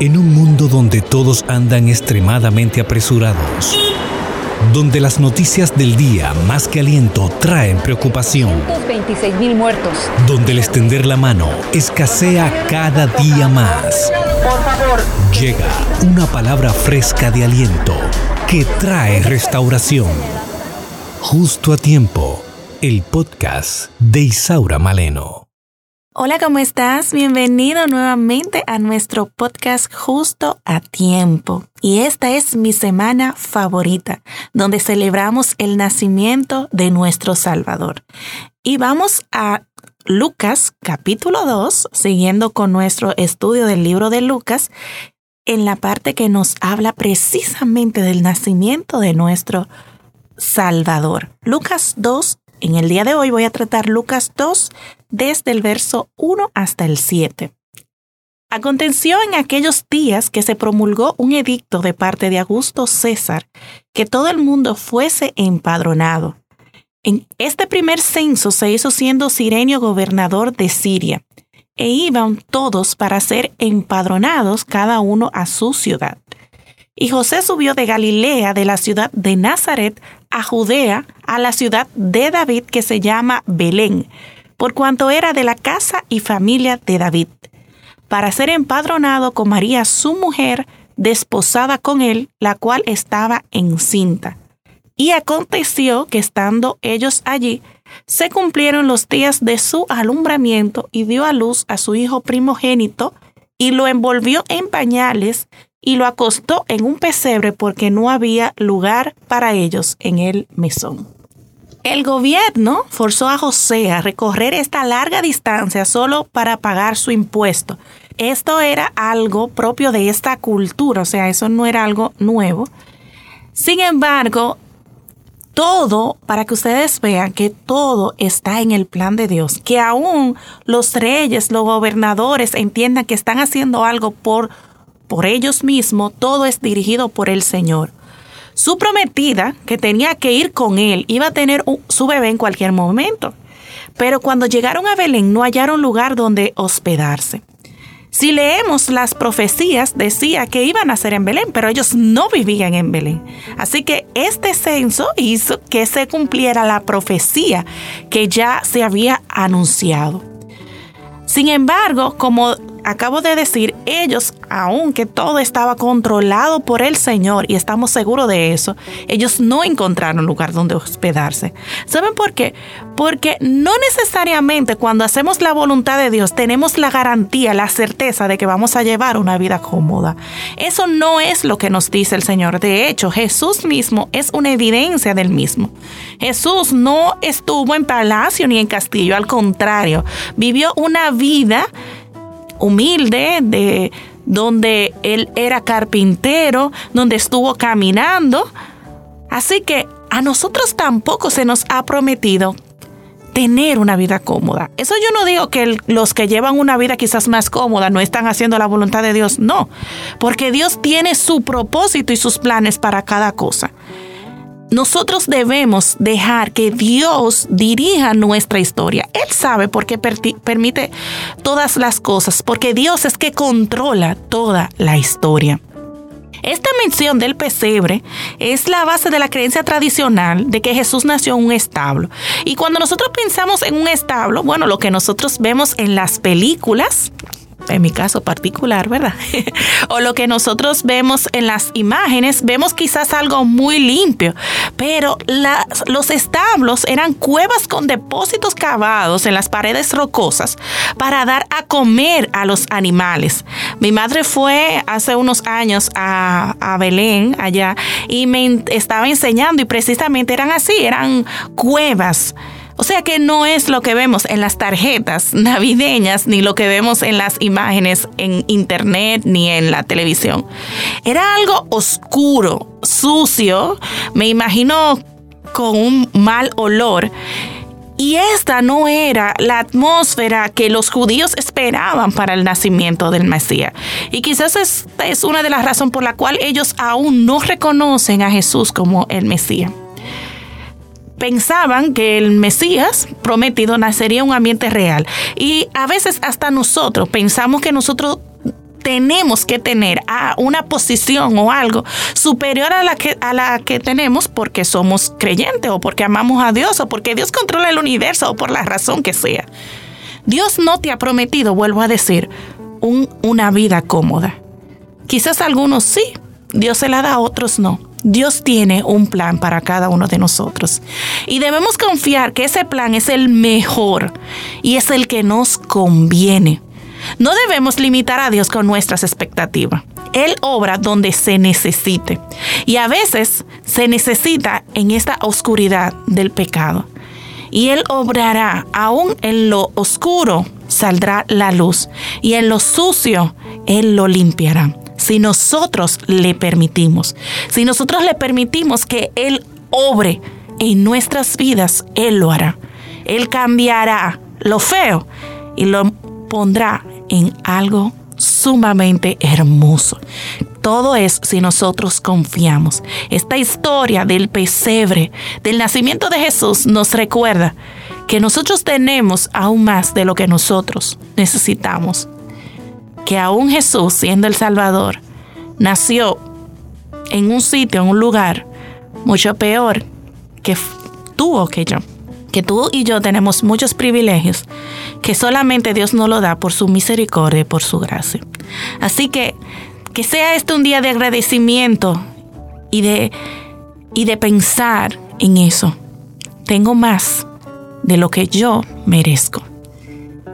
En un mundo donde todos andan extremadamente apresurados, donde las noticias del día más que aliento traen preocupación, 26 mil muertos. donde el extender la mano escasea cada día más. Por favor. Llega una palabra fresca de aliento que trae restauración. Justo a tiempo, el podcast de Isaura Maleno. Hola, ¿cómo estás? Bienvenido nuevamente a nuestro podcast Justo a Tiempo. Y esta es mi semana favorita, donde celebramos el nacimiento de nuestro Salvador. Y vamos a Lucas capítulo 2, siguiendo con nuestro estudio del libro de Lucas, en la parte que nos habla precisamente del nacimiento de nuestro Salvador. Lucas 2, en el día de hoy voy a tratar Lucas 2 desde el verso 1 hasta el 7. Aconteció en aquellos días que se promulgó un edicto de parte de Augusto César que todo el mundo fuese empadronado. En este primer censo se hizo siendo Sirenio gobernador de Siria, e iban todos para ser empadronados cada uno a su ciudad. Y José subió de Galilea, de la ciudad de Nazaret, a Judea, a la ciudad de David que se llama Belén, por cuanto era de la casa y familia de David, para ser empadronado con María su mujer, desposada con él, la cual estaba encinta. Y aconteció que estando ellos allí, se cumplieron los días de su alumbramiento y dio a luz a su hijo primogénito, y lo envolvió en pañales y lo acostó en un pesebre porque no había lugar para ellos en el mesón. El gobierno forzó a José a recorrer esta larga distancia solo para pagar su impuesto. Esto era algo propio de esta cultura, o sea, eso no era algo nuevo. Sin embargo, todo, para que ustedes vean que todo está en el plan de Dios, que aún los reyes, los gobernadores entiendan que están haciendo algo por, por ellos mismos, todo es dirigido por el Señor. Su prometida, que tenía que ir con él, iba a tener su bebé en cualquier momento. Pero cuando llegaron a Belén no hallaron lugar donde hospedarse. Si leemos las profecías, decía que iban a ser en Belén, pero ellos no vivían en Belén. Así que este censo hizo que se cumpliera la profecía que ya se había anunciado. Sin embargo, como acabo de decir, ellos, aunque todo estaba controlado por el Señor, y estamos seguros de eso, ellos no encontraron lugar donde hospedarse. ¿Saben por qué? Porque no necesariamente cuando hacemos la voluntad de Dios tenemos la garantía, la certeza de que vamos a llevar una vida cómoda. Eso no es lo que nos dice el Señor. De hecho, Jesús mismo es una evidencia del mismo. Jesús no estuvo en palacio ni en castillo, al contrario, vivió una vida humilde, de donde él era carpintero, donde estuvo caminando. Así que a nosotros tampoco se nos ha prometido tener una vida cómoda. Eso yo no digo que los que llevan una vida quizás más cómoda no están haciendo la voluntad de Dios, no, porque Dios tiene su propósito y sus planes para cada cosa. Nosotros debemos dejar que Dios dirija nuestra historia. Él sabe por qué permite todas las cosas, porque Dios es que controla toda la historia. Esta mención del pesebre es la base de la creencia tradicional de que Jesús nació en un establo. Y cuando nosotros pensamos en un establo, bueno, lo que nosotros vemos en las películas, en mi caso particular, ¿verdad? o lo que nosotros vemos en las imágenes, vemos quizás algo muy limpio, pero los establos eran cuevas con depósitos cavados en las paredes rocosas para dar a comer a los animales. Mi madre fue hace unos años a, a Belén, allá, y me estaba enseñando y precisamente eran así, eran cuevas. O sea que no es lo que vemos en las tarjetas navideñas, ni lo que vemos en las imágenes en internet, ni en la televisión. Era algo oscuro, sucio, me imagino con un mal olor. Y esta no era la atmósfera que los judíos esperaban para el nacimiento del Mesías. Y quizás esta es una de las razones por la cual ellos aún no reconocen a Jesús como el Mesías pensaban que el Mesías prometido nacería en un ambiente real. Y a veces hasta nosotros pensamos que nosotros tenemos que tener a una posición o algo superior a la que, a la que tenemos porque somos creyentes o porque amamos a Dios o porque Dios controla el universo o por la razón que sea. Dios no te ha prometido, vuelvo a decir, un, una vida cómoda. Quizás algunos sí, Dios se la da, a otros no. Dios tiene un plan para cada uno de nosotros. Y debemos confiar que ese plan es el mejor y es el que nos conviene. No debemos limitar a Dios con nuestras expectativas. Él obra donde se necesite. Y a veces se necesita en esta oscuridad del pecado. Y Él obrará aún en lo oscuro saldrá la luz. Y en lo sucio Él lo limpiará si nosotros le permitimos. Si nosotros le permitimos que Él obre en nuestras vidas, Él lo hará. Él cambiará lo feo y lo pondrá en algo sumamente hermoso. Todo es si nosotros confiamos. Esta historia del pesebre, del nacimiento de Jesús, nos recuerda que nosotros tenemos aún más de lo que nosotros necesitamos que aún Jesús, siendo el Salvador, nació en un sitio, en un lugar mucho peor que tú que yo. Que tú y yo tenemos muchos privilegios que solamente Dios nos lo da por su misericordia y por su gracia. Así que que sea este un día de agradecimiento y de, y de pensar en eso. Tengo más de lo que yo merezco.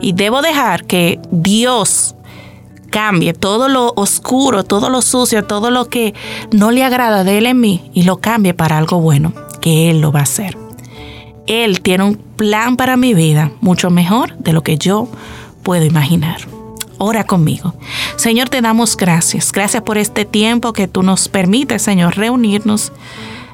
Y debo dejar que Dios cambie todo lo oscuro, todo lo sucio, todo lo que no le agrada de Él en mí y lo cambie para algo bueno, que Él lo va a hacer. Él tiene un plan para mi vida mucho mejor de lo que yo puedo imaginar. Ora conmigo. Señor, te damos gracias. Gracias por este tiempo que tú nos permites, Señor, reunirnos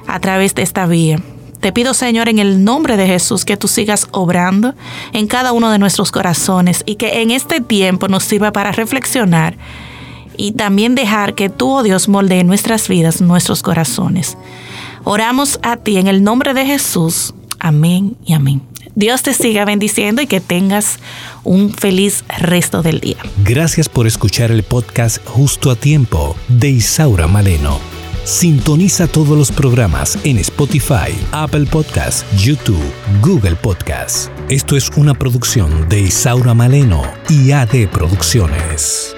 a través de esta vía. Te pido, Señor, en el nombre de Jesús, que tú sigas obrando en cada uno de nuestros corazones y que en este tiempo nos sirva para reflexionar y también dejar que tú, oh Dios, moldee nuestras vidas, nuestros corazones. Oramos a ti en el nombre de Jesús. Amén y amén. Dios te siga bendiciendo y que tengas un feliz resto del día. Gracias por escuchar el podcast Justo a Tiempo de Isaura Maleno. Sintoniza todos los programas en Spotify, Apple Podcasts, YouTube, Google Podcasts. Esto es una producción de Isaura Maleno y AD Producciones.